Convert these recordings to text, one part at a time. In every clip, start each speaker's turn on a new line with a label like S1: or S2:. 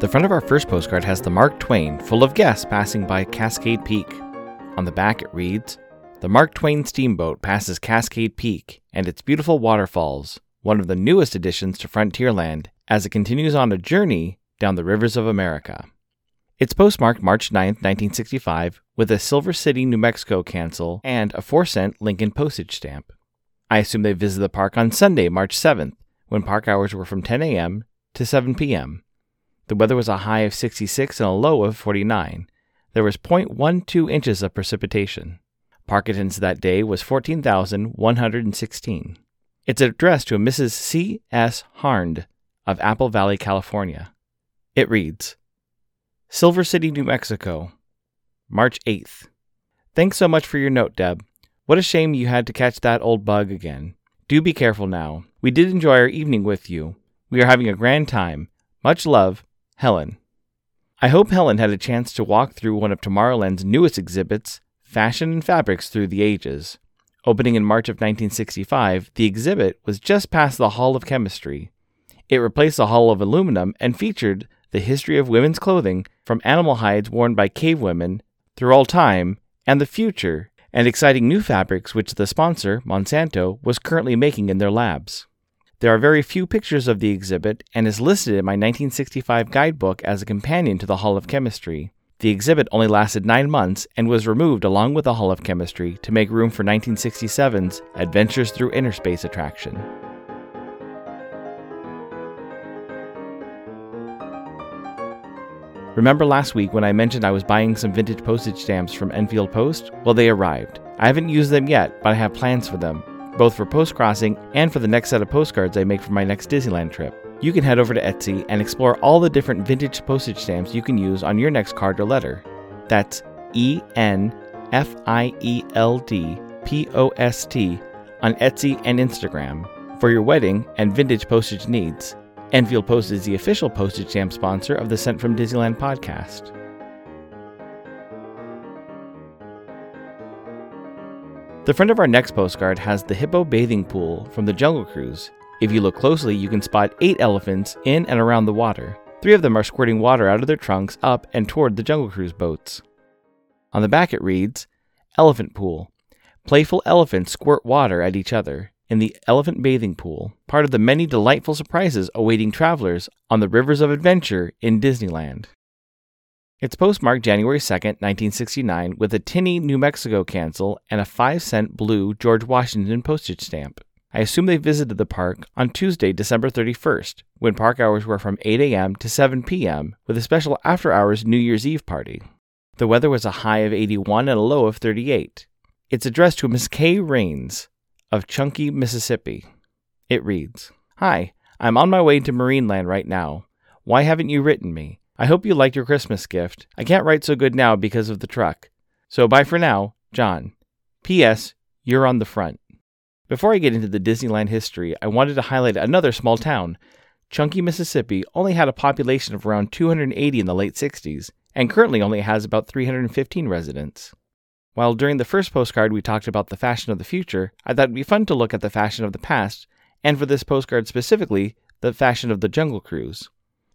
S1: The front of our first postcard has the Mark Twain full of guests passing by Cascade Peak. On the back it reads The Mark Twain steamboat passes Cascade Peak and its beautiful waterfalls, one of the newest additions to Frontierland as it continues on a journey down the rivers of America. It's postmarked March 9, 1965, with a Silver City, New Mexico cancel and a 4 cent Lincoln postage stamp. I assume they visited the park on Sunday, March 7th, when park hours were from 10 a.m. to 7 p.m. The weather was a high of 66 and a low of 49. There was 0.12 inches of precipitation. Park that day was 14,116. It's addressed to a Mrs. C. S. Harnd of Apple Valley, California. It reads Silver City, New Mexico, March 8th. Thanks so much for your note, Deb. What a shame you had to catch that old bug again. Do be careful now. We did enjoy our evening with you. We are having a grand time. Much love, Helen. I hope Helen had a chance to walk through one of Tomorrowland's newest exhibits, Fashion and Fabrics Through the Ages. Opening in March of 1965, the exhibit was just past the Hall of Chemistry. It replaced the Hall of Aluminum and featured the history of women's clothing from animal hides worn by cave women through all time and the future, and exciting new fabrics which the sponsor, Monsanto, was currently making in their labs. There are very few pictures of the exhibit and is listed in my 1965 guidebook as a companion to the Hall of Chemistry. The exhibit only lasted nine months and was removed along with the Hall of Chemistry to make room for 1967's Adventures Through Inner Space attraction. Remember last week when I mentioned I was buying some vintage postage stamps from Enfield Post? Well, they arrived. I haven't used them yet, but I have plans for them, both for Postcrossing and for the next set of postcards I make for my next Disneyland trip. You can head over to Etsy and explore all the different vintage postage stamps you can use on your next card or letter. That's E N F I E L D P O S T on Etsy and Instagram for your wedding and vintage postage needs. Enfield Post is the official postage stamp sponsor of the Sent from Disneyland podcast. The front of our next postcard has the Hippo bathing pool from the Jungle Cruise. If you look closely, you can spot eight elephants in and around the water. Three of them are squirting water out of their trunks up and toward the Jungle Cruise boats. On the back it reads Elephant Pool. Playful elephants squirt water at each other in the elephant bathing pool, part of the many delightful surprises awaiting travelers on the rivers of adventure in Disneyland. It's postmarked January 2, 1969, with a Tinnie New Mexico cancel and a 5 cent blue George Washington postage stamp. I assume they visited the park on Tuesday, December 31st, when park hours were from 8 a.m. to 7 p.m., with a special after hours New Year's Eve party. The weather was a high of 81 and a low of 38. It's addressed to Miss Kay Rains, of Chunky, Mississippi. It reads Hi, I'm on my way to Marineland right now. Why haven't you written me? I hope you liked your Christmas gift. I can't write so good now because of the truck. So bye for now, John. P.S. You're on the front. Before I get into the Disneyland history, I wanted to highlight another small town. Chunky, Mississippi only had a population of around 280 in the late 60s, and currently only has about 315 residents. While during the first postcard we talked about the fashion of the future, I thought it'd be fun to look at the fashion of the past, and for this postcard specifically, the fashion of the Jungle Cruise.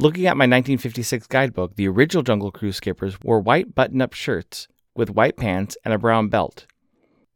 S1: Looking at my 1956 guidebook, the original Jungle Cruise skippers wore white button up shirts with white pants and a brown belt.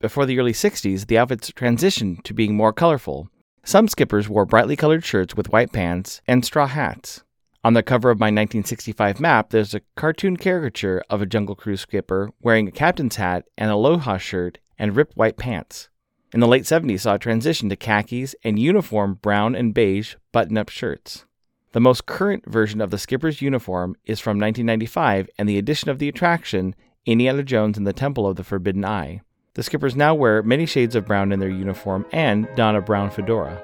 S1: Before the early 60s, the outfits transitioned to being more colorful. Some skippers wore brightly colored shirts with white pants and straw hats. On the cover of my 1965 map, there's a cartoon caricature of a Jungle Cruise skipper wearing a captain's hat and aloha shirt and ripped white pants. In the late 70s, saw a transition to khakis and uniform brown and beige button up shirts. The most current version of the skipper's uniform is from 1995 and the addition of the attraction, Indiana Jones and the Temple of the Forbidden Eye. The skippers now wear many shades of brown in their uniform and don a brown fedora.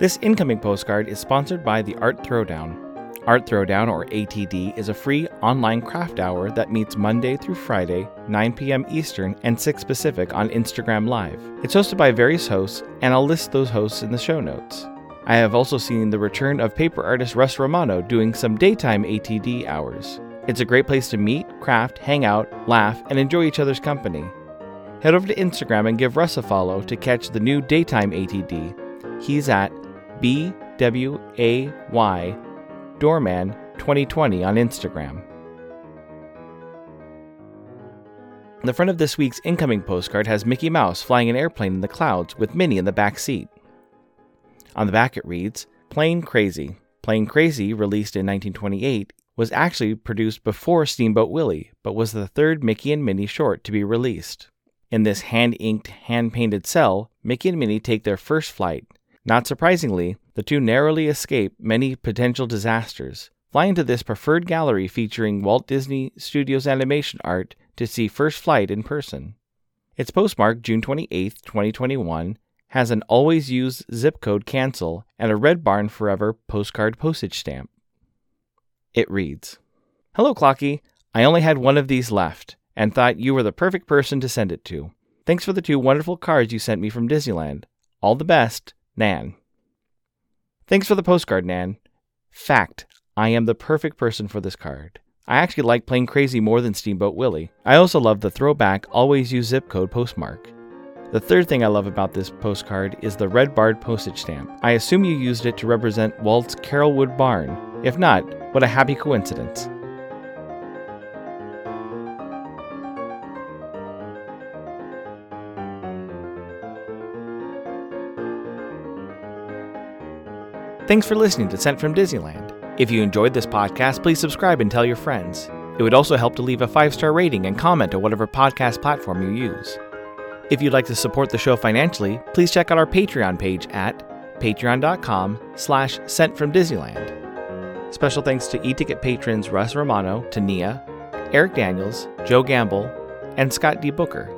S1: This incoming postcard is sponsored by the Art Throwdown, Art Throwdown, or ATD, is a free online craft hour that meets Monday through Friday, 9 p.m. Eastern and 6 Pacific on Instagram Live. It's hosted by various hosts, and I'll list those hosts in the show notes. I have also seen the return of paper artist Russ Romano doing some daytime ATD hours. It's a great place to meet, craft, hang out, laugh, and enjoy each other's company. Head over to Instagram and give Russ a follow to catch the new daytime ATD. He's at BWAY Doorman 2020 on Instagram. The front of this week's incoming postcard has Mickey Mouse flying an airplane in the clouds with Minnie in the back seat. On the back it reads, Plane Crazy. Plane Crazy, released in 1928, was actually produced before Steamboat Willie, but was the third Mickey and Minnie short to be released. In this hand inked, hand painted cel, Mickey and Minnie take their first flight. Not surprisingly, the two narrowly escape many potential disasters. Fly into this preferred gallery featuring Walt Disney Studios animation art to see First Flight in person. It's postmarked June 28, 2021, has an always used zip code cancel and a Red Barn Forever postcard postage stamp. It reads Hello, Clocky. I only had one of these left and thought you were the perfect person to send it to. Thanks for the two wonderful cards you sent me from Disneyland. All the best, Nan. Thanks for the postcard, Nan. Fact, I am the perfect person for this card. I actually like Plane Crazy more than Steamboat Willie. I also love the throwback always use zip code postmark. The third thing I love about this postcard is the red barred postage stamp. I assume you used it to represent Walt's Carolwood barn. If not, what a happy coincidence. Thanks for listening to Sent from Disneyland. If you enjoyed this podcast, please subscribe and tell your friends. It would also help to leave a five star rating and comment on whatever podcast platform you use. If you'd like to support the show financially, please check out our Patreon page at patreon.com slash sent from Disneyland. Special thanks to e-ticket patrons Russ Romano, Tania, Eric Daniels, Joe Gamble, and Scott D. Booker.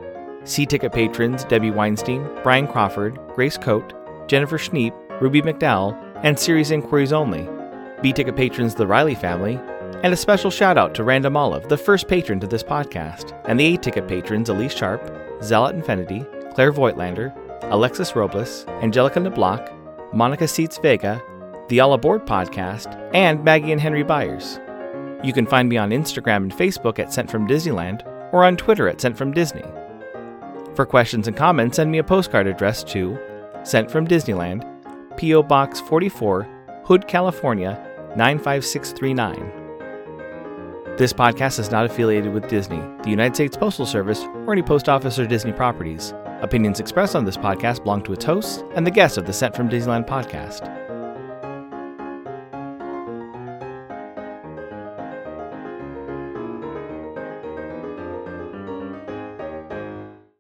S1: C-ticket patrons Debbie Weinstein, Brian Crawford, Grace Coate, Jennifer Schneep, Ruby McDowell, and series inquiries only. B ticket patrons the Riley family, and a special shout out to Random Olive, the first patron to this podcast, and the A ticket patrons Elise Sharp, Zealot Infinity, Claire Voigtlander, Alexis Robles, Angelica Nablock, Monica Seats Vega, the All Aboard podcast, and Maggie and Henry Byers. You can find me on Instagram and Facebook at Sent from Disneyland or on Twitter at Sent from Disney. For questions and comments, send me a postcard address to Sent from Disneyland, P.O. Box 44, Hood, California 95639. This podcast is not affiliated with Disney, the United States Postal Service, or any post office or Disney properties. Opinions expressed on this podcast belong to its hosts and the guests of the Sent from Disneyland podcast.